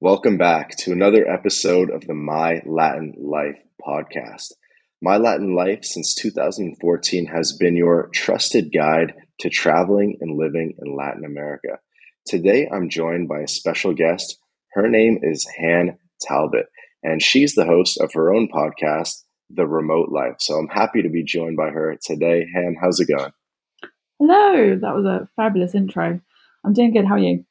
Welcome back to another episode of the My Latin Life podcast. My Latin Life since 2014 has been your trusted guide to traveling and living in Latin America. Today I'm joined by a special guest. Her name is Han Talbot, and she's the host of her own podcast, The Remote Life. So I'm happy to be joined by her today. Han, how's it going? Hello, that was a fabulous intro. I'm doing good. How are you?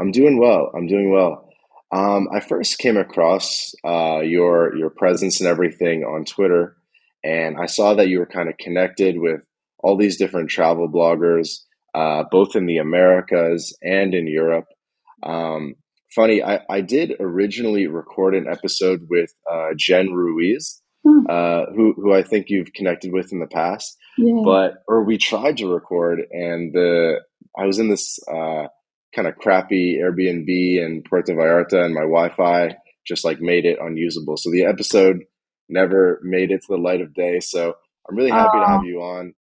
I'm doing well. I'm doing well. Um, I first came across uh, your your presence and everything on Twitter, and I saw that you were kind of connected with all these different travel bloggers, uh, both in the Americas and in Europe. Um, funny, I, I did originally record an episode with uh, Jen Ruiz, Hmm. uh, who who I think you've connected with in the past, Yeah. but or we tried to record, and the I was in this uh, kind of crappy Airbnb in Puerto Vallarta, and my Wi-Fi just like made it unusable. So the episode never made it to the light of day. So I'm really happy to have you on.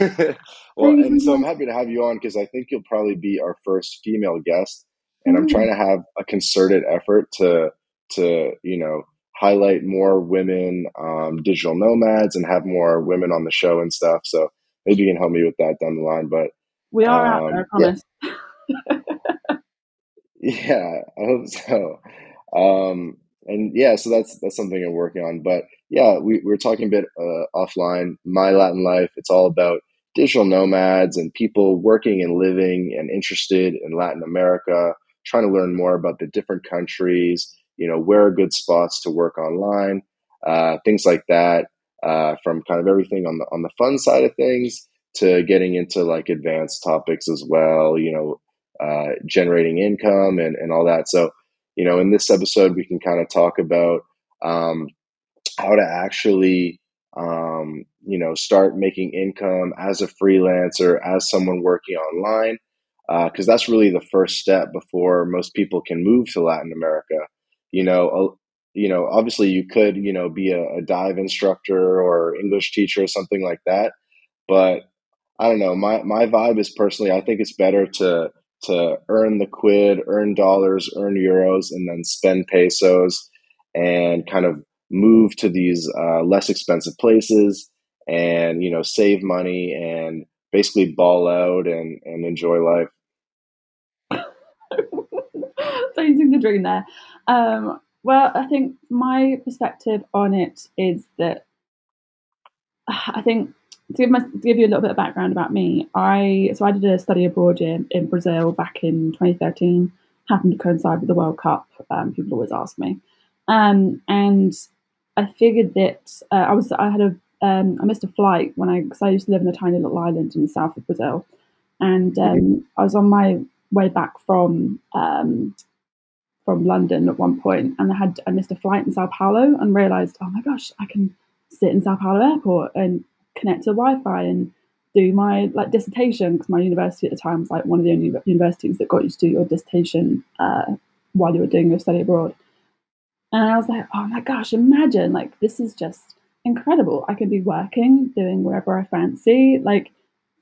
well, and so I'm happy to have you on because I think you'll probably be our first female guest, and I'm Mm. trying to have a concerted effort to to you know highlight more women um, digital nomads and have more women on the show and stuff. So maybe you can help me with that down the line. But We are out there, I um, yeah, promise. yeah, I hope so. Um, and yeah, so that's that's something I'm working on. But yeah, we, we were talking a bit uh, offline. My Latin life. It's all about digital nomads and people working and living and interested in Latin America, trying to learn more about the different countries. You know, where are good spots to work online, uh, things like that. Uh, from kind of everything on the on the fun side of things to getting into like advanced topics as well. You know, uh, generating income and, and all that. So, you know, in this episode, we can kind of talk about um, how to actually, um, you know, start making income as a freelancer, as someone working online, because that's really the first step before most people can move to Latin America. You know, uh, you know, obviously you could, you know, be a, a dive instructor or English teacher or something like that, but I don't know. My my vibe is personally, I think it's better to to earn the quid, earn dollars, earn euros, and then spend pesos, and kind of move to these uh, less expensive places, and you know save money and basically ball out and and enjoy life. Painting the dream there. Um, well, I think my perspective on it is that I think to give, my, to give you a little bit of background about me, I so I did a study abroad in, in Brazil back in 2013. Happened to coincide with the World Cup. Um, people always ask me, um, and I figured that uh, I was I had a um, I missed a flight when I because I used to live in a tiny little island in the south of Brazil, and um, I was on my way back from um, from London at one point, and I had I missed a flight in Sao Paulo and realised, oh my gosh, I can sit in Sao Paulo airport and connect to Wi-Fi and do my like dissertation because my university at the time was like one of the only universities that got you to do your dissertation uh, while you were doing your study abroad. And I was like, oh my gosh, imagine like this is just incredible. I can be working, doing wherever I fancy, like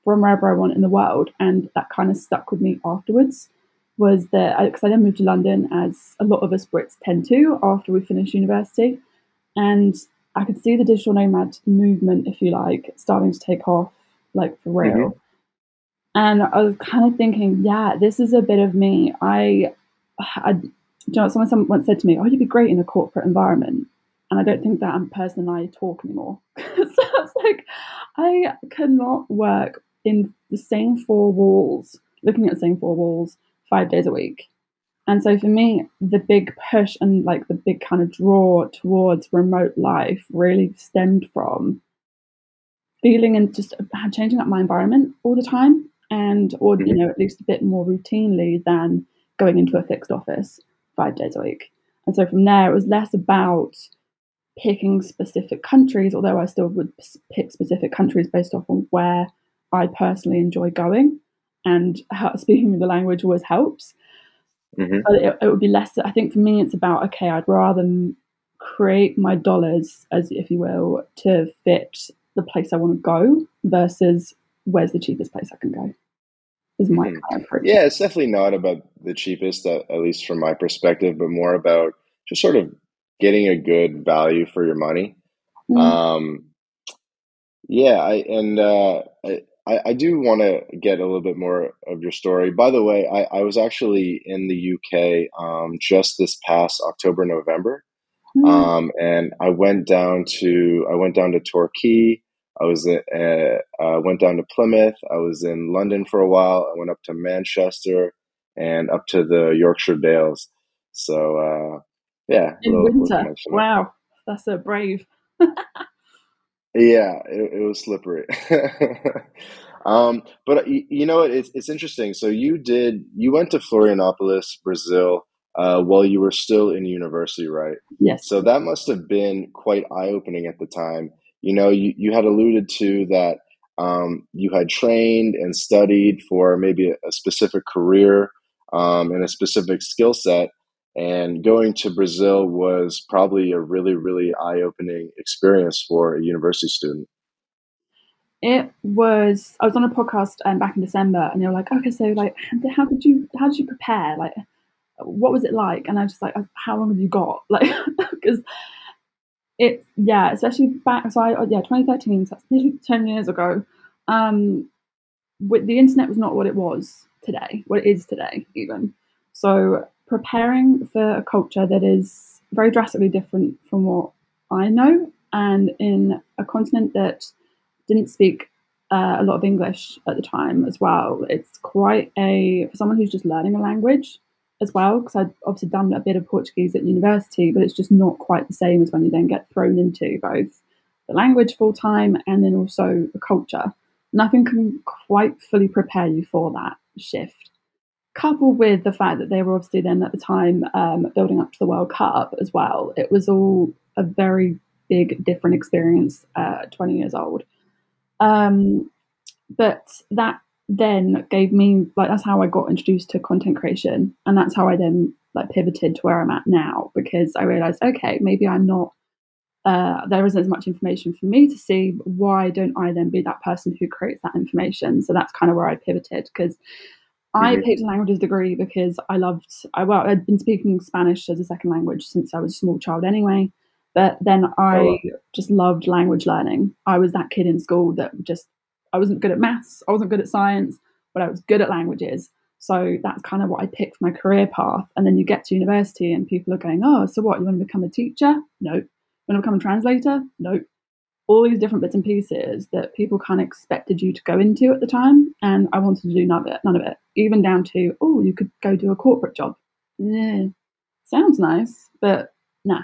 from wherever I want in the world. And that kind of stuck with me afterwards. Was that because I, I then moved to London, as a lot of us Brits tend to after we finish university, and I could see the digital nomad movement, if you like, starting to take off, like for real. Mm-hmm. And I was kind of thinking, yeah, this is a bit of me. I, I do you know, what, someone, someone once said to me, "Oh, you'd be great in a corporate environment," and I don't think that I'm person I talk anymore. so it's like I cannot work in the same four walls, looking at the same four walls five days a week. And so for me, the big push and like the big kind of draw towards remote life really stemmed from feeling and just changing up my environment all the time and or you hmm know at least a bit more routinely than going into a fixed office five days a week. And so from there it was less about picking specific countries although i still would pick specific countries based off on where i personally enjoy going. And how, speaking the language always helps hmm but it, it would be less i think for me it's about okay i'd rather create my dollars as if you will to fit the place i want to go versus where's the cheapest place i can go Is my mm-hmm. kind of approach. Yeah, it's definitely not about the cheapest, at, at least from my perspective, but more about just sort of getting a good value for your money. Mm-hmm. Um, yeah, I and uh, I, I do want to get a little bit more of your story. By the way, I, I was actually in the UK um, just this past October, November, mm. um, and I went down to I went down to Torquay. I was uh, uh, went down to Plymouth. I was in London for a while. I went up to Manchester and up to the Yorkshire Dales. So uh, yeah, in winter. Wow, that's so brave. Yeah, it, it was slippery. um, but you, you know what? It's, it's interesting. So you did, you went to Florianopolis, Brazil, uh, while you were still in university, right? Yes. So that must have been quite eye opening at the time. You know, you, you had alluded to that um, you had trained and studied for maybe a, a specific career um, and a specific skill set. And going to Brazil was probably a really, really eye opening experience for a university student. It was. I was on a podcast um, back in December, and they were like, "Okay, so like, how did you how did you prepare? Like, what was it like?" And I was just like, "How long have you got?" Like, because it, yeah, especially back. So I, yeah, 2013. So that's nearly 10 years ago. Um, with the internet was not what it was today. What it is today, even. So preparing for a culture that is very drastically different from what I know, and in a continent that didn't speak uh, a lot of English at the time as well. It's quite a for someone who's just learning a language as well, because I'd obviously done a bit of Portuguese at university, but it's just not quite the same as when you then get thrown into both the language full time and then also the culture. Nothing can quite fully prepare you for that shift coupled with the fact that they were obviously then at the time um, building up to the World Cup as well, it was all a very big, different experience at 20 years old. Um, but that then gave me like that's how I got introduced to content creation, and that's how I then like pivoted to where I'm at now because I realized okay maybe I'm not uh, there isn't as much information for me to see. Why don't I then be that person who creates that information? So that's kind of where I pivoted because I picked a languages degree because I loved. I well, I'd been speaking Spanish as a second language since I was a small child anyway. But then I oh. just loved language learning. I was that kid in school that just I wasn't good at maths, I wasn't good at science, but I was good at languages. So that's kind of what I picked for my career path. And then you get to university and people are going, "Oh, so what? You want to become a teacher? No. You want to become a translator? No all these different bits and pieces that people kind of expected you to go into at the time, and I wanted to do none of it, none of it, even down to oh, you could go do a corporate job. Yeah, sounds nice, but nah.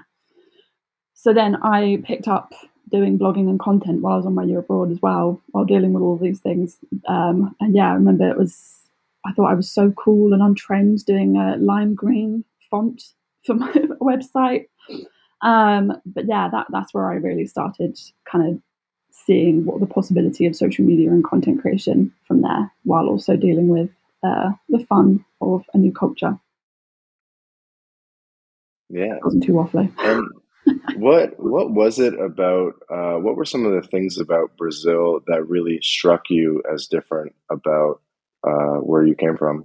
So then I picked up doing blogging and content while I was on my year abroad as well, while dealing with all these things. Um, and yeah, I remember it was I thought I was so cool and on trend doing a lime green font for my website. Um, but yeah, that that's where I really started kind of seeing what the possibility of social media and content creation from there, while also dealing with uh, the fun of a new culture. Yeah, it wasn't too waffly. And what what was it about? Uh, what were some of the things about Brazil that really struck you as different about uh, where you came from?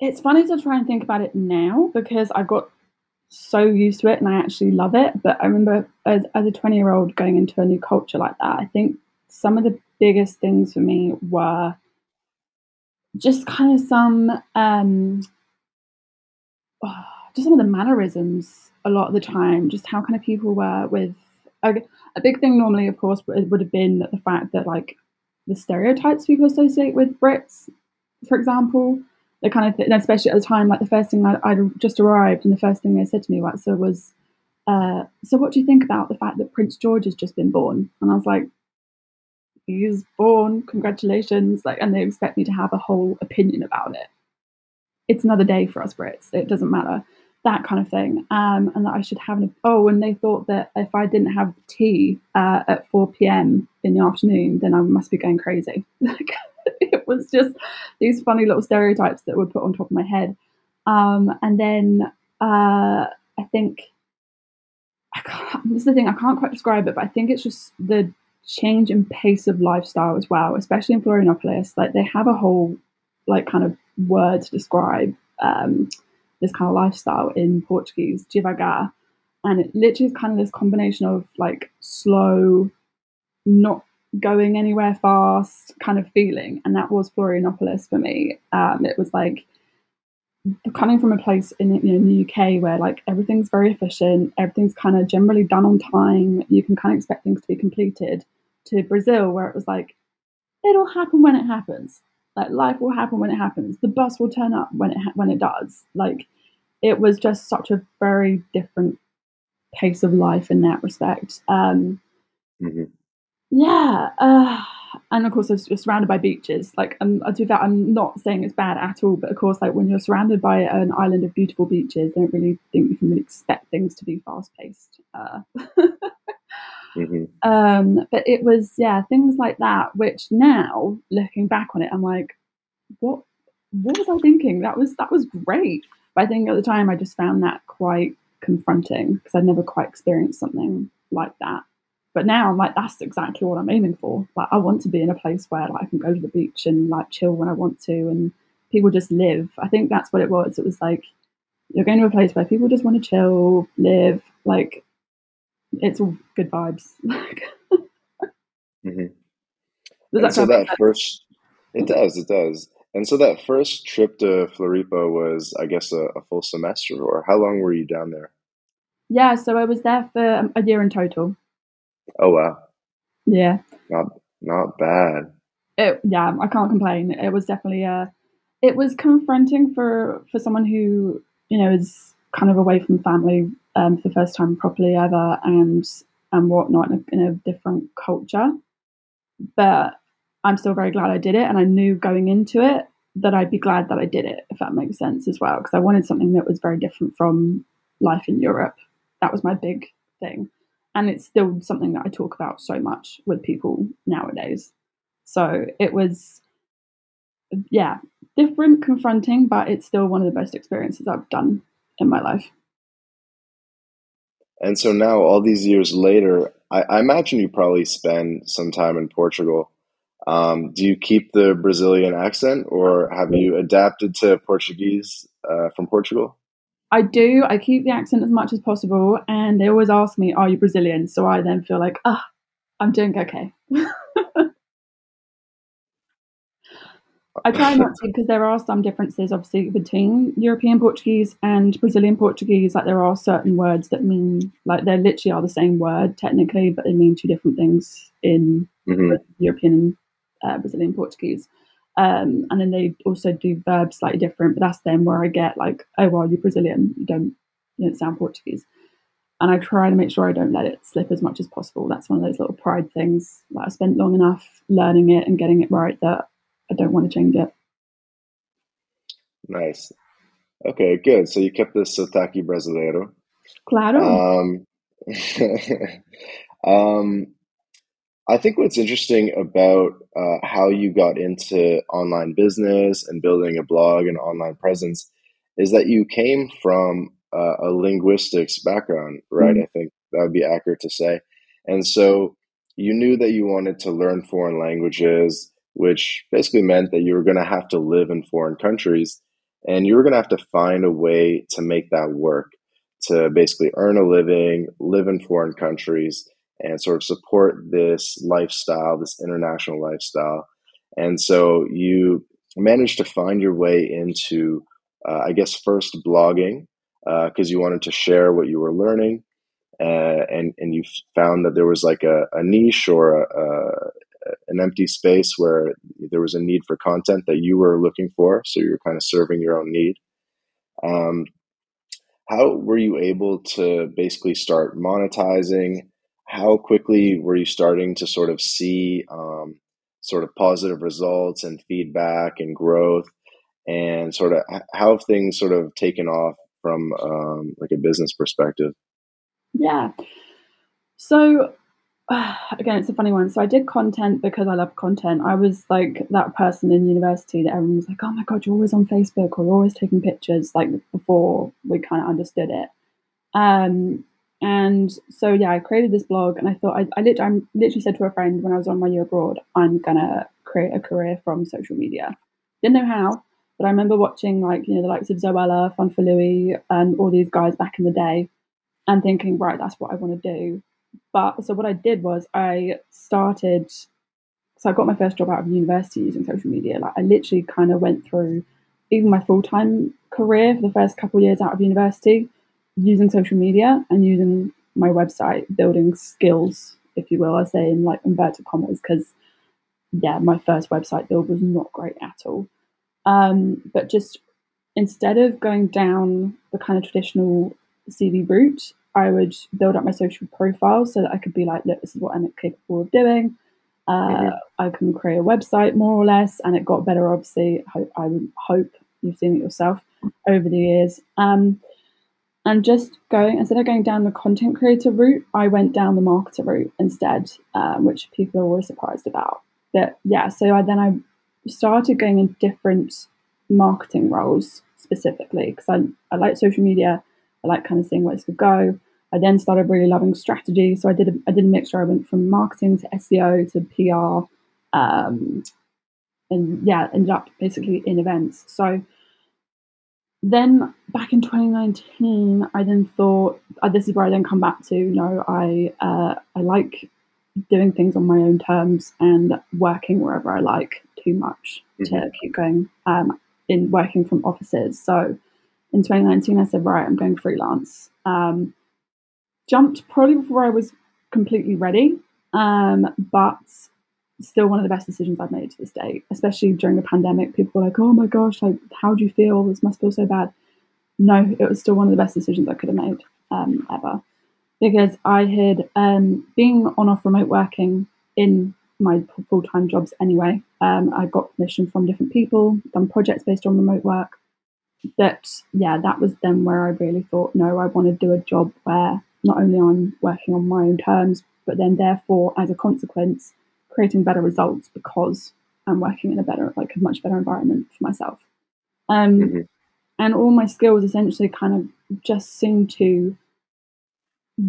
It's funny to try and think about it now because I've got so used to it and I actually love it. But I remember as, as a 20 year old going into a new culture like that, I think some of the biggest things for me were just kind of some, um, oh, just some of the mannerisms a lot of the time, just how kind of people were with. A, a big thing normally, of course, would have been the fact that like the stereotypes people associate with Brits, for example, the kind of thing, especially at the time, like the first thing I, would just arrived, and the first thing they said to me was, so was, uh, so what do you think about the fact that Prince George has just been born? And I was like, he's born, congratulations! Like, and they expect me to have a whole opinion about it. It's another day for us Brits. It doesn't matter. That kind of thing, um, and that I should have an oh, and they thought that if I didn't have tea uh, at four p.m. in the afternoon, then I must be going crazy. it was just these funny little stereotypes that were put on top of my head. Um, and then uh, I think I can't, this is the thing I can't quite describe it, but I think it's just the change in pace of lifestyle as well, especially in Florianopolis. Like they have a whole like kind of word to describe um, this kind of lifestyle in Portuguese, devagar. And it literally is kind of this combination of like slow, not going anywhere fast kind of feeling. And that was Florianopolis for me. Um, it was like coming from a place in, you know, in the UK where like everything's very efficient, everything's kind of generally done on time, you can kind of expect things to be completed, to Brazil where it was like, it'll happen when it happens. Like life will happen when it happens. The bus will turn up when it ha- when it does. Like it was just such a very different pace of life in that respect. Um, mm-hmm. Yeah, uh, and of course, you're surrounded by beaches. Like, um, I do that. I'm not saying it's bad at all, but of course, like when you're surrounded by an island of beautiful beaches, I don't really think you can really expect things to be fast paced. Uh, mm-hmm. um, but it was, yeah, things like that. Which now, looking back on it, I'm like, what? What was I thinking? That was that was great. But I think at the time, I just found that quite confronting because I'd never quite experienced something like that. But now I'm like, that's exactly what I'm aiming for. Like, I want to be in a place where like, I can go to the beach and like chill when I want to, and people just live. I think that's what it was. It was like you're going to a place where people just want to chill, live. Like, it's all good vibes. mm-hmm. and so that first, it does, it does. And so that first trip to Floripa was, I guess, a, a, full semester, or how long were you down there? Yeah, so I was there for a year in total. Oh wow. Yeah. Not not bad. It, yeah, I can't complain. It was definitely a. Uh, it was confronting for for someone who you know is kind of away from family um, for the first time properly ever, and and whatnot in a, in a different culture. But I'm still very glad I did it, and I knew going into it that I'd be glad that I did it, if that makes sense as well, because I wanted something that was very different from life in Europe. That was my big thing and it's still something that I talk about so much with people nowadays. So it was, yeah, different, confronting, but it's still one of the best experiences I've done in my life. And so now, all these years later, I, I imagine you probably spend some time in Portugal. Um, do you keep the Brazilian accent, or have you adapted to Portuguese uh, from Portugal? I do. I keep the accent as much as possible, and they always ask me, "Are you Brazilian?" So I then feel like, ah, I'm doing okay. I try not to because there are some differences, obviously, between European Portuguese and Brazilian Portuguese. Like there are certain words that mean like they literally are the same word technically, but they mean two different things in mm-hmm. European and uh, Brazilian Portuguese. Um, and then they also do verbs slightly different, but that's then where I get like, oh well, you're Brazilian, you don't you don't sound Portuguese. And I try to make sure I don't let it slip as much as possible. That's one of those little pride things that I spent long enough learning it and getting it right that I don't want to change it. Nice. Okay, good. So you kept the sotaque brasileiro. Claro. Um, um, I think what's interesting about uh, how you got into online business and building a blog and online presence is that you came from uh, a linguistics background, right? Mm-hmm. I think that would be accurate to say. And so you knew that you wanted to learn foreign languages, which basically meant that you were going to have to live in foreign countries and you were going to have to find a way to make that work to basically earn a living, live in foreign countries and sort of support this lifestyle, this international lifestyle. And so you managed to find your way into, uh, I guess, first blogging because uh, you wanted to share what you were learning. Uh, and and you found that there was like a, a niche or a, a, an empty space where there was a need for content that you were looking for, so you were kind of serving your own need. Um, how were you able to basically start monetizing? How quickly were you starting to sort of see um, sort of positive results and feedback and growth? And sort of how have things sort of taken off from um, like a business perspective? Yeah. So again it's a funny one. So i did content because i love content. I was like that person in university that everyone was like oh my god you're always on facebook or you're always taking pictures like before we kind of understood it. Um, And so yeah, I created this blog, and I thought I, I, I literally said to a friend when I was on my year abroad, I'm gonna create a career from social media. Didn't know how, but I remember watching like you know the likes of Zoella, Fun for Louis, and all these guys back in the day, and thinking right, that's what I want to do. But so what I did was I started. So I got my first job out of university using social media. Like I literally kind of went through even my full time career for the first couple of years out of university using social media and using my website, building skills, if you will, I say in like inverted commas, because yeah, my first website build was not great at all. Um, but just instead of going down the kind of traditional CV route, I would build up my social profile so that I could be like, look, this is what I'm capable of doing. Uh, mm-hmm. I can create a website more or less, and it got better. Obviously, I would hope you've seen it yourself over the years. Um, and just going instead of going down the content creator route, I went down the marketer route instead, um, which people are always surprised about. But yeah, so I then I started going in different marketing roles specifically because I, I like social media, I like kind of seeing where this could go. I then started really loving strategy, so I did a, I did a mixture. I went from marketing to SEO to PR, um, and yeah, ended up basically in events. So then back in 2019, I then thought, uh, this is where I then come back to, no, I, uh, I like doing things on my own terms and working wherever I like too much mm-hmm. to keep going um, in working from offices. So in 2019, I said, right, I'm going freelance. Um, jumped probably before I was completely ready, um, but still one of the best decisions I've made to this day, especially during the pandemic. People were like, oh my gosh, like, how do you feel? This must feel so bad. No, it was still one of the best decisions I could have made um, ever. Because I had um, being on off remote working in my full time jobs anyway. Um, I got permission from different people, done projects based on remote work. That, yeah, that was then where I really thought, no, I want to do a job where not only I'm working on my own terms, but then therefore, as a consequence, creating better results because I'm working in a better, like a much better environment for myself. Um, mm-hmm. And all my skills essentially kind of just seem to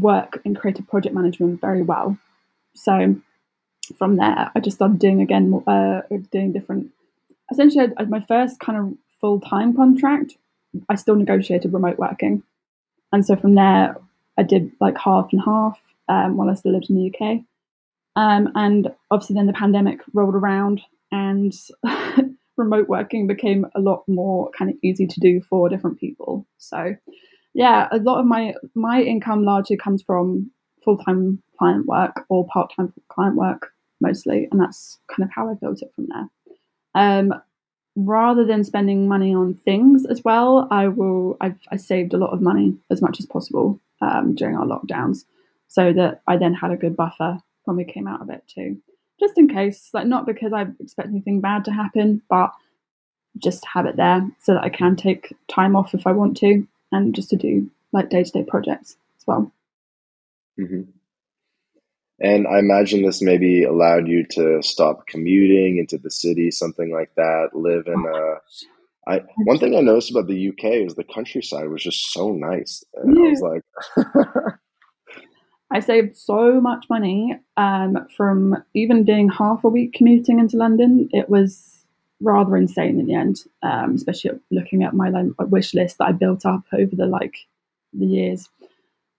work in creative project management very well. So from there, I just started doing again, uh, doing different. Essentially, I, my first kind of full time contract, I still negotiated remote working, and so from there, I did like half and half um, while I still lived in the UK. Um, and obviously, then the pandemic rolled around, and remote working became a lot more kind of easy to do for different people. So, yeah, a lot of my my income largely comes from full time client work or part time client work mostly, and that's kind of how I built it from there. Um, rather than spending money on things as well, I will I've I saved a lot of money as much as possible um, during our lockdowns, so that I then had a good buffer when we came out of it too. Just in case, like not because I expect anything bad to happen, but just have it there so that I can take time off if I want to, and just to do like day to day projects as well. Mm-hmm. And I imagine this maybe allowed you to stop commuting into the city, something like that. Live in a. I one thing I noticed about the UK is the countryside was just so nice, and yeah. I was like, I saved so much money um, from even doing half a week commuting into London. It was rather insane in the end, um, especially looking at my like, wish list that I built up over the like the years.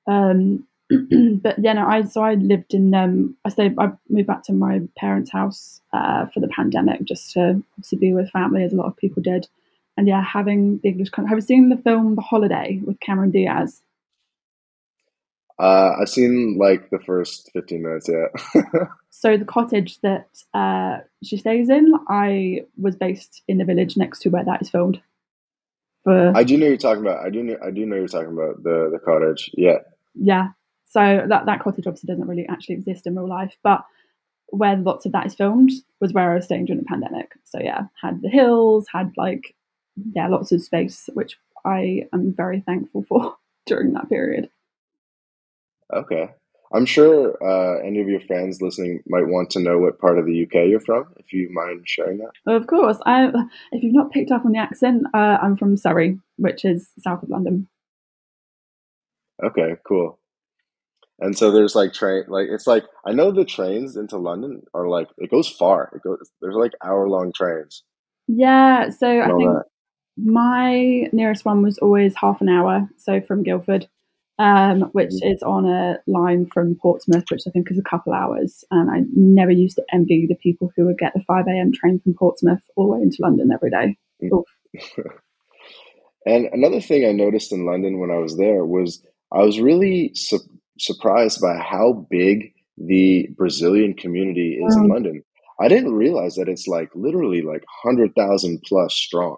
Um, but yeah, no, I so I lived in um, I stayed I moved back to my parents' house uh, for the pandemic just to obviously be with family as a lot of people did. And yeah, having the English. Have you seen the film The Holiday with Cameron Diaz? Uh, I've seen like the first 15 minutes, yeah. so the cottage that uh, she stays in, I was based in the village next to where that is filmed. For I do know you're talking about. I do know. I do know you're talking about the the cottage. Yeah. Yeah. So that that cottage obviously doesn't really actually exist in real life, but where lots of that is filmed was where I was staying during the pandemic. So yeah, had the hills, had like yeah, lots of space, which I am very thankful for during that period. Okay. I'm sure uh, any of your friends listening might want to know what part of the UK you're from, if you mind sharing that. Of course. I, if you've not picked up on the accent, uh, I'm from Surrey, which is south of London. Okay, cool. And so there's like train, like it's like I know the trains into London are like it goes far. It goes there's like hour long trains. Yeah, so I think that. my nearest one was always half an hour. So from Guildford, um, which mm-hmm. is on a line from Portsmouth, which I think is a couple hours. And I never used to envy the people who would get the 5 a.m. train from Portsmouth all the way into London every day. Mm-hmm. and another thing I noticed in London when I was there was I was really su- surprised by how big the Brazilian community is in London. I didn't realize that it's like literally like 100,000 plus strong.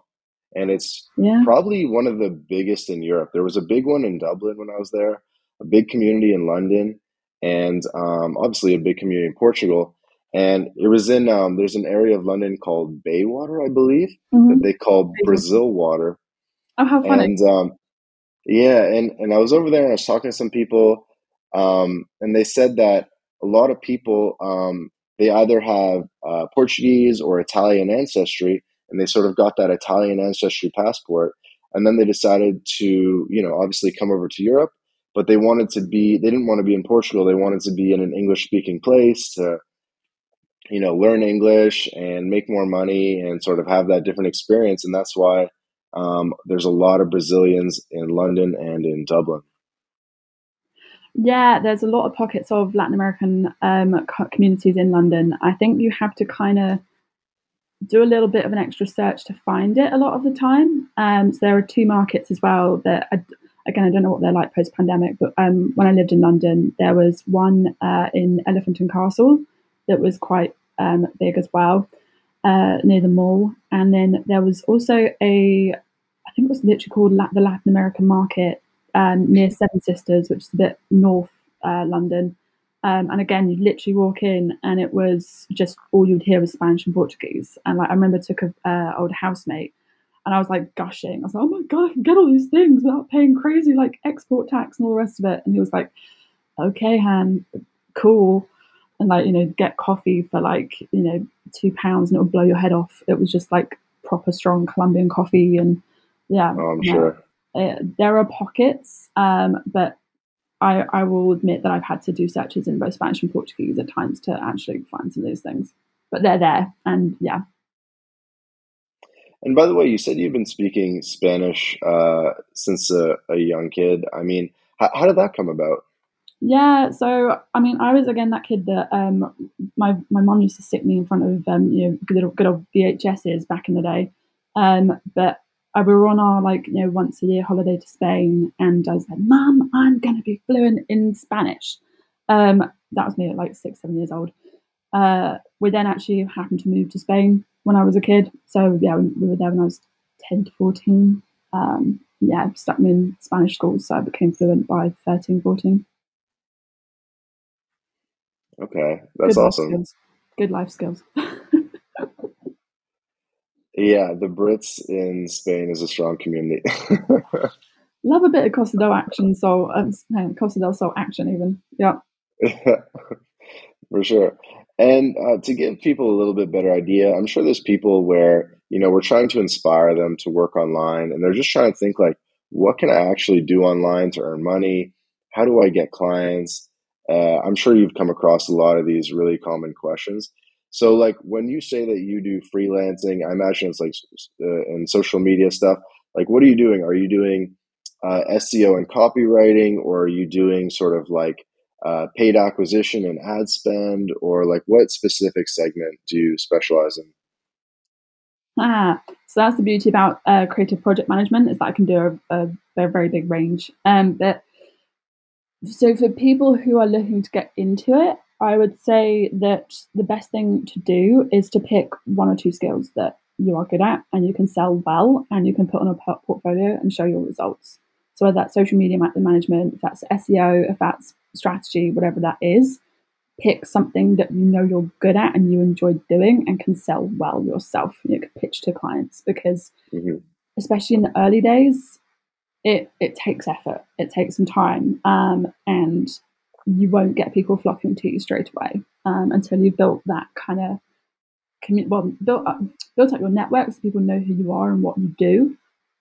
And it's yeah. probably one of the biggest in Europe. There was a big one in Dublin when I was there, a big community in London, and um, obviously a big community in Portugal. And it was in, um, there's an area of London called Bayswater, I believe, mm-hmm. that they call Brazil Water. Oh, how funny. And um, yeah, and, and I was over there and I was talking to some people, um, and they said that a lot of people um, they either have uh, Portuguese or Italian ancestry, and they sort of got that Italian ancestry passport, and then they decided to you know obviously come over to Europe, but they wanted to be they didn't want to be in Portugal, they wanted to be in an English speaking place to you know learn English and make more money and sort of have that different experience, and that's why. Um, there's a lot of Brazilians in London and in Dublin. Yeah, there's a lot of pockets of Latin American um, communities in London. I think you have to kind of do a little bit of an extra search to find it a lot of the time. Um, so there are two markets as well that, I, again, I don't know what they're like post pandemic, but um, when I lived in London, there was one uh, in Elephant and Castle that was quite um, big as well uh, near the mall. And then there was also a, I think it was literally called La- the Latin American Market um, near Seven Sisters, which is a bit north uh, London. Um, and again, you'd literally walk in, and it was just all you'd hear was Spanish and Portuguese. And like, I remember I took a uh, old housemate, and I was like gushing. I was like, "Oh my god, I can get all these things without paying crazy like export tax and all the rest of it." And he was like, "Okay, Han, cool." And like, you know, get coffee for like you know two pounds, and it would blow your head off. It was just like proper strong Colombian coffee, and yeah, oh, I'm sure. Uh, there are pockets, um, but I, I will admit that I've had to do searches in both Spanish and Portuguese at times to actually find some of those things. But they're there, and yeah. And by the way, you said you've been speaking Spanish uh, since a, a, young kid. I mean, how, how, did that come about? Yeah, so I mean, I was again that kid that um, my my mom used to sit me in front of um, you know good, good old VHSs back in the day. Um, but we were on our like you know once a year holiday to Spain, and I was like, "Mom, I'm going to be fluent in Spanish." Um, that was me at like six, seven years old. Uh, we then actually happened to move to Spain when I was a kid, so yeah, we were there when I was ten to fourteen. Um, yeah, stuck me in Spanish schools, so I became fluent by 13, 14. Okay, that's Good awesome. Good life skills. Yeah, the Brits in Spain is a strong community. Love a bit of Costa del action, so um, Costa del Sol action even. Yeah. For sure. And uh, to give people a little bit better idea, I'm sure there's people where, you know, we're trying to inspire them to work online and they're just trying to think like, what can I actually do online to earn money? How do I get clients? Uh, I'm sure you've come across a lot of these really common questions. So, like when you say that you do freelancing, I imagine it's like uh, social media stuff. Like, what are you doing? Are you doing uh, SEO and copywriting, or are you doing sort of like uh, paid acquisition and ad spend, or like what specific segment do you specialize in? Ah, so that's the beauty about uh, creative project management is that I can do a, a, a very big range. Um, but so for people who are looking to get into it, I would say that the best thing to do is to pick one or two skills that you are good at and you can sell well and you can put on a portfolio and show your results. So whether that's social media management, if that's SEO, if that's strategy, whatever that is, pick something that you know you're good at and you enjoy doing and can sell well yourself. You can pitch to clients because mm-hmm. especially in the early days, it it takes effort. It takes some time. Um, and you won't get people flocking to you straight away um, until you've built that kind of community. Well, built up, built up your network so people know who you are and what you do,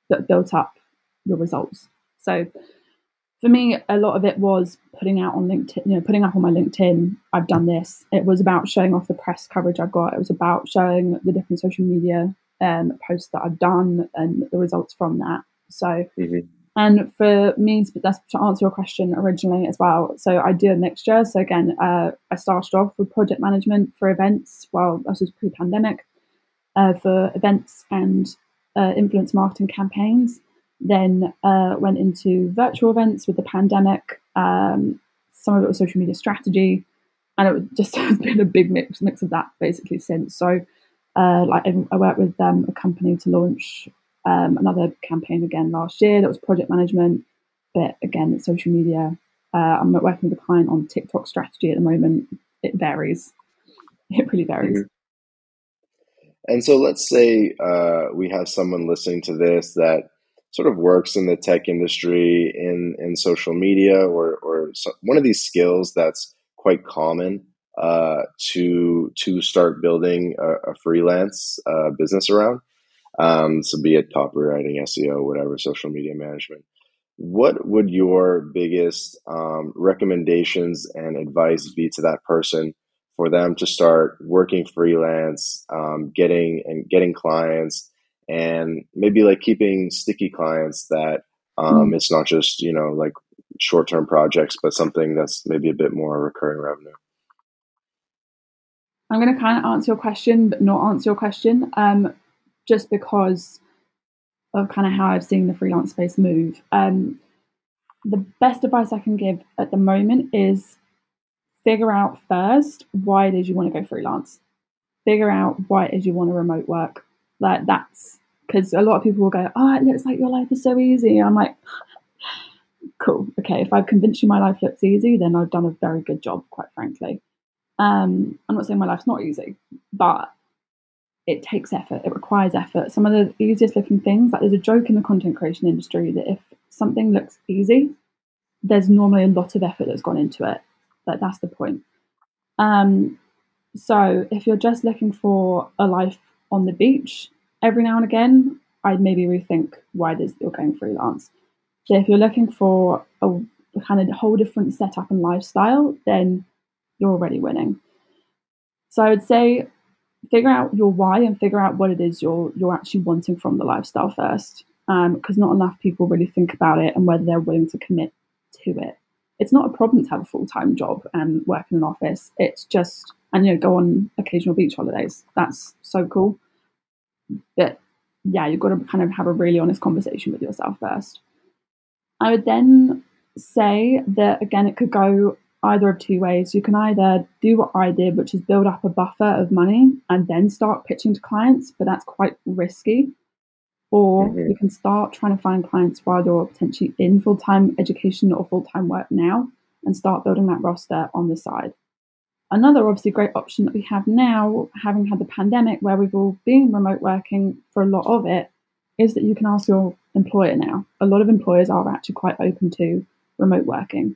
That built up your results. So, for me, a lot of it was putting out on LinkedIn, you know, putting up on my LinkedIn, I've done this. It was about showing off the press coverage I've got. It was about showing the different social media um, posts that I've done and the results from that. So, mm-hmm. And for me, that's to answer your question originally as well. So I do a mixture. So again, uh, I started off with project management for events. Well, this was pre-pandemic uh, for events and uh, influence marketing campaigns then uh, went into virtual events with the pandemic. Um, some of it was social media strategy, and it just has been a big mix mix of that basically since. So, uh, like I worked with um, a company to launch um, another campaign again last year that was project management, but again it's social media. Uh, I'm working with a client on TikTok strategy at the moment. It varies. It really varies. Mm-hmm. And so, let's say uh, we have someone listening to this that sort of works in the tech industry in in social media or or so, one of these skills that's quite common uh, to to start building a, a freelance uh, business around. Um, so be it copywriting, SEO, whatever, social media management. What would your biggest um, recommendations and advice be to that person for them to start working freelance, um, getting and getting clients, and maybe like keeping sticky clients that um, mm. it's not just you know like short term projects, but something that's maybe a bit more recurring revenue. I'm going to kind of answer your question, but not answer your question, um, just because of kind of how I've seen the freelance space move. Um, the best advice I can give at the moment is figure out first why it is you want to go freelance. Figure out why it is you want to remote work. Like that's because a lot of people will go, "Oh, it looks like your life is so easy." I'm like, "Cool, okay. If I've convinced you my life looks easy, then I've done a very good job, quite frankly." Um, I'm not saying my life's not easy, but it takes effort. It requires effort. Some of the easiest looking things, like there's a joke in the content creation industry that if something looks easy, there's normally a lot of effort that's gone into it. Like that's the point. Um, so if you're just looking for a life on the beach, every now and again, I'd maybe rethink why this you're going freelance. So if you're looking for a, a kind of whole different setup and lifestyle, then you're already winning. So I would say figure out your why and figure out what it is you're you're actually wanting from the lifestyle first. Because um, not enough people really think about it and whether they're willing to commit to it. It's not a problem to have a full time job and work in an office. It's just and you know go on occasional beach holidays. That's so cool. But yeah, you've got to kind of have a really honest conversation with yourself first. I would then say that again, it could go either of two ways. You can either do what I did, which is build up a buffer of money and then start pitching to clients, but that's quite risky. Or mm-hmm. you can start trying to find clients while you're potentially in full time education or full time work now and start building that roster on the side. Another obviously great option that we have now, having had the pandemic where we've all been remote working for a lot of it, is that you can ask your employer now. A lot of employers are actually quite open to remote working.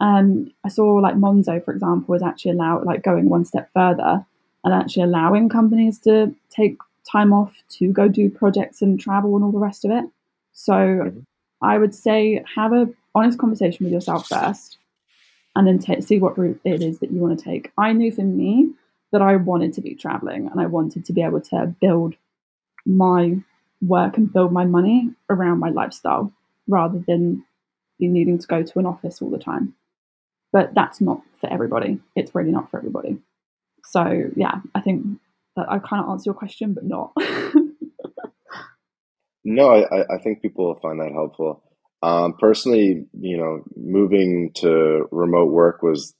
Um, I saw like Monzo, for example, was actually allowed like going one step further and actually allowing companies to take time off to go do projects and travel and all the rest of it. So mm-hmm. I would say have a honest conversation with yourself first and then t- see what route it is that you want to take. I knew for me that I wanted to be traveling and I wanted to be able to build my work and build my money around my lifestyle rather than be needing to go to an office all the time. But that's not for everybody. It's really not for everybody. So yeah, I think that I kind of answer your question, but not. no, I, I think people will find that helpful. Um, personally, you know, moving to remote work was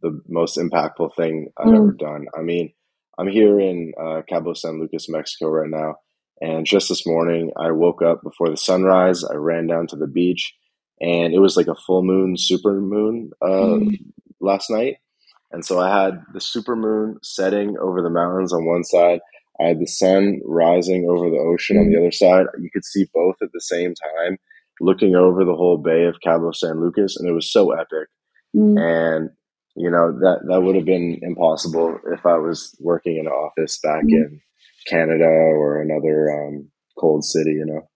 the most impactful thing I've mm. ever done. I mean, I'm here in uh, Cabo San Lucas, Mexico right now. And just this morning, I woke up before the sunrise. I ran down to the beach, and it was like a full moon, super moon uh, mm. last night. And so I had the super moon setting over the mountains on one side. I had the sun rising over the ocean mm. on the mm. other side. You could see both at the same time looking over the whole bay of Cabo San Lucas, and it was so epic. Mm. And you know that that would have been impossible if I was working in an office back mm. in Canada or another um, cold city. You know.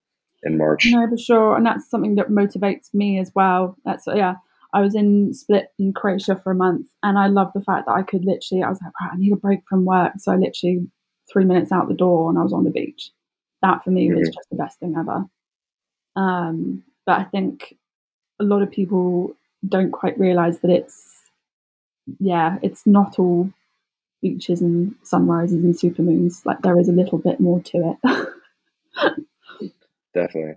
In March. No, for sure, and that's something that motivates me as well. That's yeah. I was in Split in Croatia for a month, and I love the fact that I could literally. I was like, right, I need a break from work, so I literally three minutes out the door and I was on the beach. That for me mm-hmm. was just the best thing ever. Um, but I think a lot of people don't quite realize that it's yeah, it's not all beaches and sunrises and supermoons. Like there is a little bit more to it. Definitely.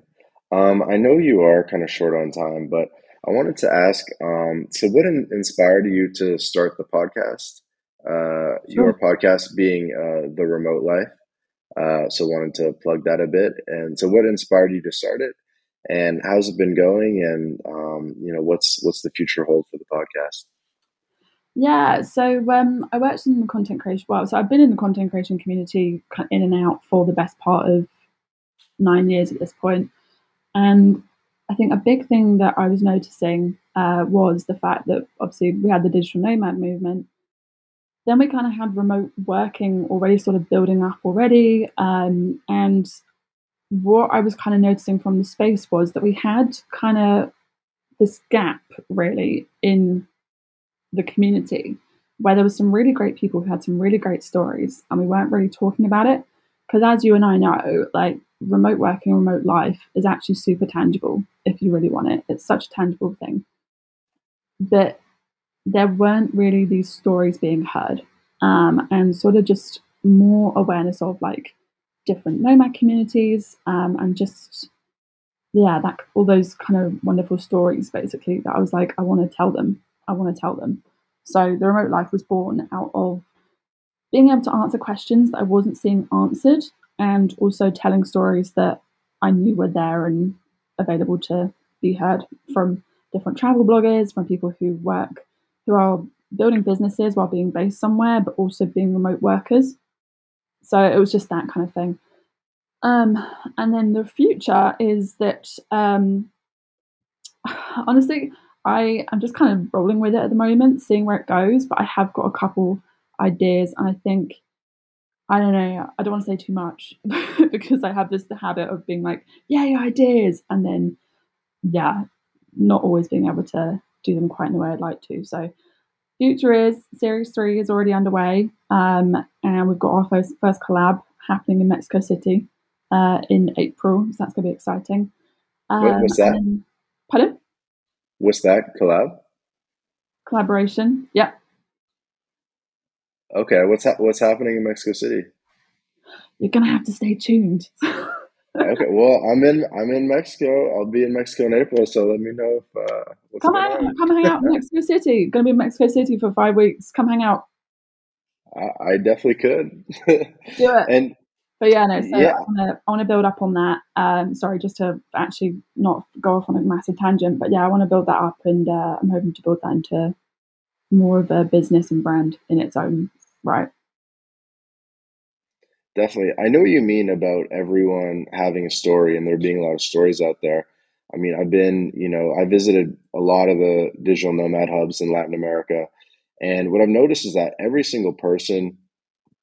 Um, I know you are kind of short on time, but I wanted to ask. Um, so, what in- inspired you to start the podcast? Uh, sure. Your podcast being uh, the Remote Life. Uh, so, wanted to plug that a bit. And so, what inspired you to start it? And how's it been going? And um, you know, what's what's the future hold for the podcast? Yeah, so um, I worked in the content creation. Well, so I've been in the content creation community in and out for the best part of nine years at this point, and I think a big thing that I was noticing uh, was the fact that obviously we had the digital nomad movement. Then we kind of had remote working already sort of building up already. Um, and what I was kind of noticing from the space was that we had kind of this gap really in the community where there was some really great people who had some really great stories and we weren't really talking about it because as you and I know like remote working remote life is actually super tangible if you really want it. It's such a tangible thing. But there weren't really these stories being heard um, and sort of just more awareness of like different nomad communities um, and just yeah that all those kind of wonderful stories basically that i was like i want to tell them. I want to tell them. So the remote life was born out of being able to answer questions that i wasn't seeing answered and also telling stories that i knew were there and available to be heard from different travel bloggers from people who work who are building businesses while being based somewhere but also being remote workers so it was just that kind of thing. Um, and then the future is that um, honestly, I am just kind of rolling with it at the moment, seeing where it goes. But I have got a couple ideas, and I think I don't know. I don't want to say too much because I have this the habit of being like, "Yay, ideas!" and then yeah, not always being able to do them quite in the way I'd like to. So Future is Series 3 is already underway, um, and we've got our first, first collab happening in Mexico City uh, in April, so that's going to be exciting. Um, What's that? Then, pardon? What's that collab? Collaboration, yeah. Okay, what's ha- what's happening in Mexico City? You're gonna have to stay tuned. okay, well, I'm in I'm in Mexico. I'll be in Mexico in April, so let me know if uh, come out, on. come hang out in Mexico City. Going to be in Mexico City for five weeks. Come hang out. I, I definitely could do it. And but yeah, no. So yeah. I want to build up on that. Um, sorry, just to actually not go off on a massive tangent, but yeah, I want to build that up, and uh, I'm hoping to build that into more of a business and brand in its own right. Definitely. I know what you mean about everyone having a story and there being a lot of stories out there. I mean, I've been, you know, I visited a lot of the digital nomad hubs in Latin America. And what I've noticed is that every single person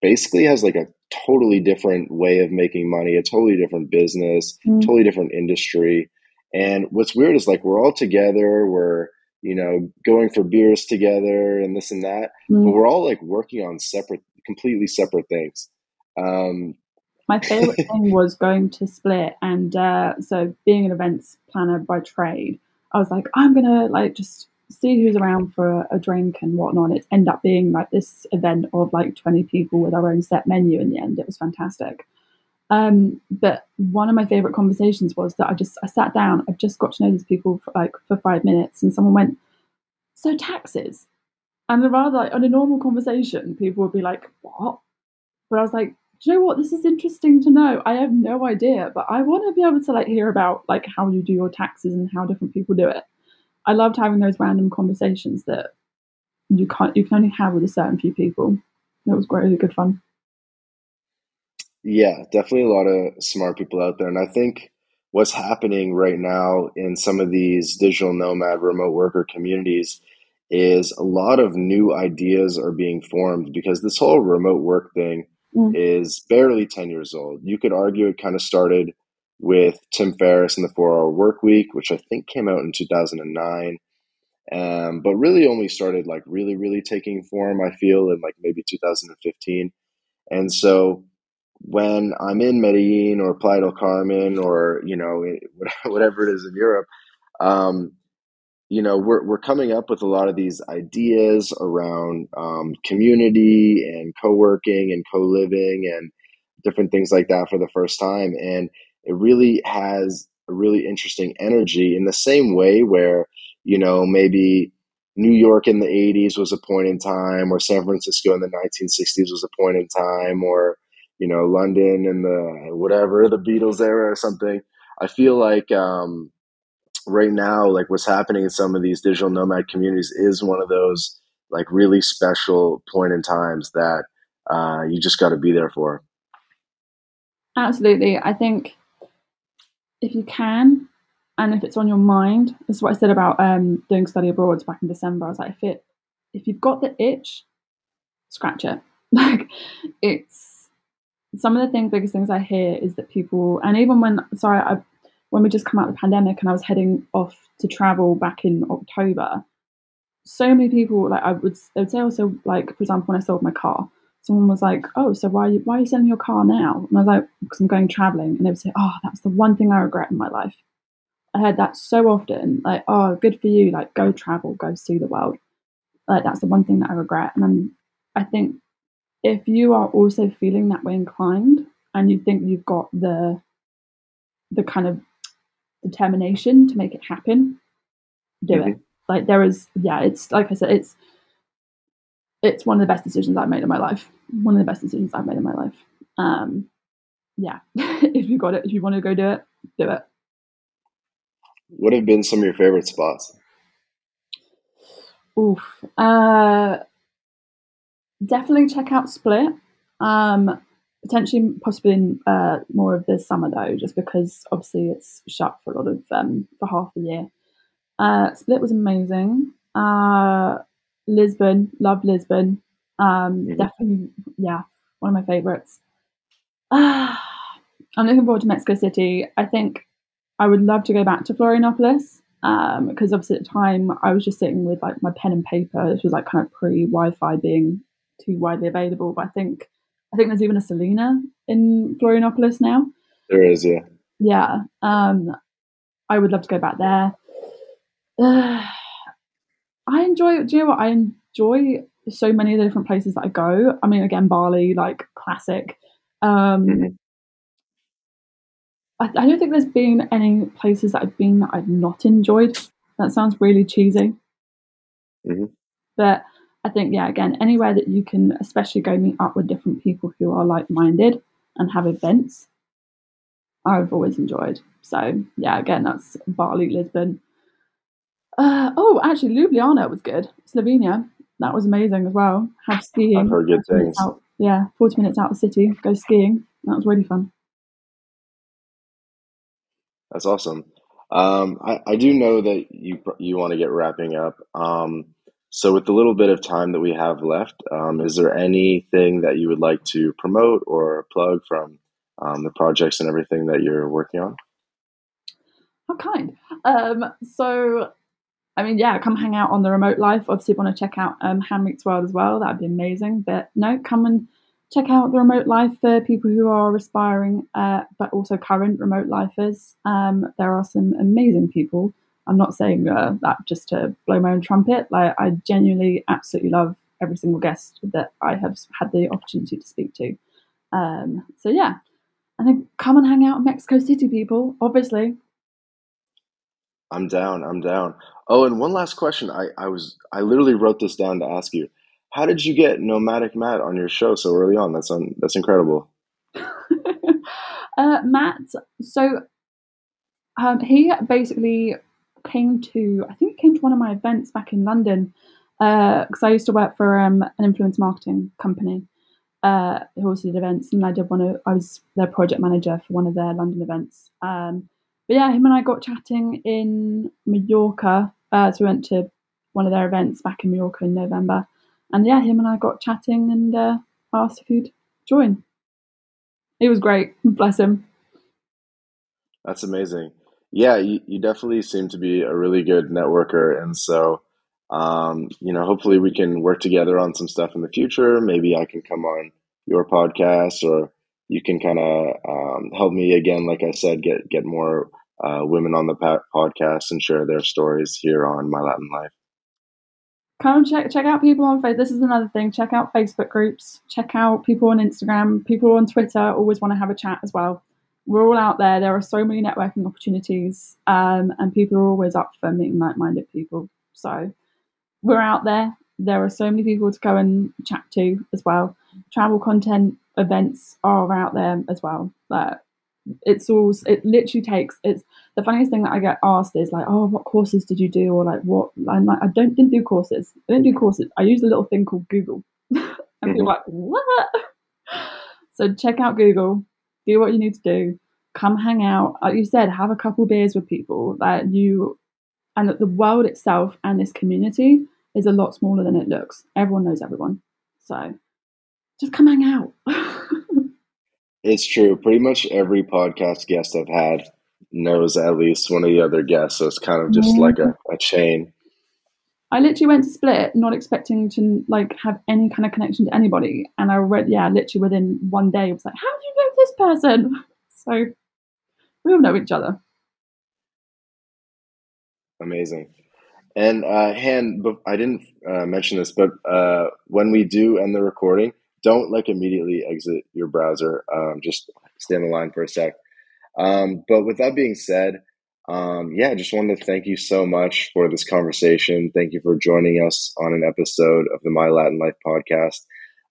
basically has like a totally different way of making money, a totally different business, mm. totally different industry. And what's weird is like we're all together, we're, you know, going for beers together and this and that, mm. but we're all like working on separate, completely separate things. Um, my favorite thing was going to Split, and uh, so being an events planner by trade, I was like, I'm gonna like just see who's around for a, a drink and whatnot. It ended up being like this event of like 20 people with our own set menu. In the end, it was fantastic. Um, but one of my favorite conversations was that I just I sat down. I've just got to know these people for like for five minutes, and someone went, "So taxes," and rather like on a normal conversation, people would be like, "What?" But I was like, do you know what? This is interesting to know. I have no idea, but I want to be able to like hear about like how you do your taxes and how different people do it. I loved having those random conversations that you can't you can only have with a certain few people. It was great, really good fun. Yeah, definitely a lot of smart people out there, and I think what's happening right now in some of these digital nomad remote worker communities is a lot of new ideas are being formed because this whole remote work thing mm. is barely 10 years old. You could argue it kind of started with Tim Ferriss and the Four Hour Work Week, which I think came out in 2009. Um, but really only started like really, really taking form, I feel, in like maybe 2015. And so when I'm in Medellin or Playa del Carmen or, you know, whatever it is in Europe, um, you know, we're, we're coming up with a lot of these ideas around um, community and co-working and co-living and different things like that for the first time. And it really has a really interesting energy in the same way where, you know, maybe New York in the 80s was a point in time, or San Francisco in the 1960s was a point in time, or, you know, London and the whatever, the Beatles era or something. I feel like um, right now, like what's happening in some of these digital nomad communities is one of those like really special point in times that uh, you just got to be there for. Absolutely. I think if you can, and if it's on your mind, this is what I said about um, doing study abroad back in December. I was like, if it, if you've got the itch, scratch it. Like, it's some of the things, biggest things I hear is that people, and even when, sorry, I, when we just come out of the pandemic and I was heading off to travel back in October, so many people, like I would, they would say oh, also, like for example, when I sold my car, someone was like, "Oh, so why are you, why are you selling your car now?" And I was like, "Because I'm going traveling." And they would say, "Oh, that's the one thing I regret in my life." I heard that so often, like, "Oh, good for you! Like, go travel, go see the world." Like, that's the one thing that I regret. And then I think if you are also feeling that way inclined, and you think you've got the the kind of determination to make it happen, do mm-hmm. it. Like, there is, yeah, it's like I said, it's it's one of the best decisions I've made in my life. One of the best decisions I've made in my life. Um, yeah, if you got it, if you want to go do it, do it. What have been some of your favorite spots? Oof. Uh, definitely check out Split. Um, potentially, possibly in uh, more of the summer though, just because obviously it's shut for a lot of um, for half the year. Uh, Split was amazing. Uh, Lisbon, love Lisbon. Um. Definitely, yeah, one of my favorites. Uh, I'm looking forward to Mexico City. I think I would love to go back to Florianopolis um, because obviously at the time I was just sitting with like my pen and paper. This was like kind of pre Wi-Fi being too widely available. But I think I think there's even a Selina in Florianopolis now. There is, yeah. Yeah. Um, I would love to go back there. Uh, I enjoy. Do you know what I enjoy? So many of the different places that I go. I mean, again, Bali, like classic. Um, mm-hmm. I, I, don't think there's been any places that I've been that I've not enjoyed. That sounds really cheesy, mm-hmm. but I think yeah, again, anywhere that you can, especially go meet up with different people who are like-minded and have events, I've always enjoyed. So yeah, again, that's Bali, Lisbon. Uh, oh, actually, Ljubljana was good. Slovenia, that was amazing as well. Have skiing. I've heard good things. Out, yeah, forty minutes out of the city, go skiing. That was really fun. That's awesome. Um, I, I do know that you you want to get wrapping up. Um, so, with the little bit of time that we have left, um, is there anything that you would like to promote or plug from um, the projects and everything that you're working on? How kind. Um, so, I mean, yeah, come hang out on the remote life. Obviously, want to check out um, Han Meets World as well. That'd be amazing. But no, come and check out the remote life for people who are aspiring, uh, but also current remote lifers. Um, there are some amazing people. I'm not saying uh, that just to blow my own trumpet. Like, I genuinely, absolutely love every single guest that I have had the opportunity to speak to. Um, so yeah, and think come and hang out in Mexico City, people. Obviously, I'm down. I'm down. Oh, and one last question. I, I was I literally wrote this down to ask you. How did you get Nomadic Matt on your show so early on? That's that's incredible. uh, Matt, so um, he basically came to I think came to one of my events back in London because uh, I used to work for um, an influence marketing company uh, who also did events, and I did one of I was their project manager for one of their London events. Um, but yeah, him and I got chatting in Mallorca. Uh, so we went to one of their events back in Mallorca in November. And yeah, him and I got chatting and uh, asked if he'd join. He was great. Bless him. That's amazing. Yeah, you, you definitely seem to be a really good networker. And so, um, you know, hopefully we can work together on some stuff in the future. Maybe I can come on your podcast or you can kind of um, help me again, like I said, get, get more uh, women on the podcast and share their stories here on My Latin Life. Come check check out people on Facebook. This is another thing. Check out Facebook groups. Check out people on Instagram. People on Twitter always want to have a chat as well we're all out there. There are so many networking opportunities, um, and people are always up for meeting like-minded people. So we're out there. There are so many people to go and chat to as well. Travel content events are out there as well. But it's all it literally takes. It's the funniest thing that I get asked is like, "Oh, what courses did you do?" Or like, "What?" I'm like, "I don't didn't do courses. I didn't do courses. I use a little thing called Google." and people like, "What?" so check out Google do what you need to do, come hang out. Like you said, have a couple beers with people that you, and that the world itself and this community is a lot smaller than it looks. Everyone knows everyone. So just come hang out. it's true. Pretty much every podcast guest I've had knows at least one of the other guests. So it's kind of just yeah. like a, a chain. I literally went to Split not expecting to like have any kind of connection to anybody, and I read yeah, literally within one day, I was like, "How do you know this person?" So we all know each other. Amazing. And uh, Han, I didn't uh, mention this, but uh, when we do end the recording, don't like immediately exit your browser. Um, just stay on the line for a sec. Um, but with that being said, um, yeah, I just wanted to thank you so much for this conversation. Thank you for joining us on an episode of the My Latin Life podcast.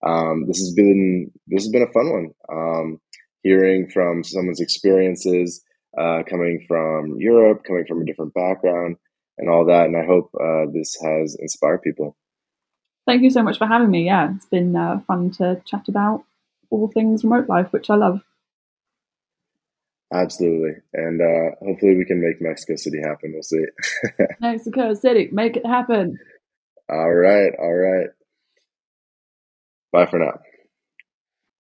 Um, this has been this has been a fun one. Hearing from someone's experiences, uh, coming from Europe, coming from a different background, and all that. And I hope uh, this has inspired people. Thank you so much for having me. Yeah, it's been uh, fun to chat about all things remote life, which I love. Absolutely. And uh, hopefully we can make Mexico City happen. We'll see. Mexico City, make it happen. All right. All right. Bye for now.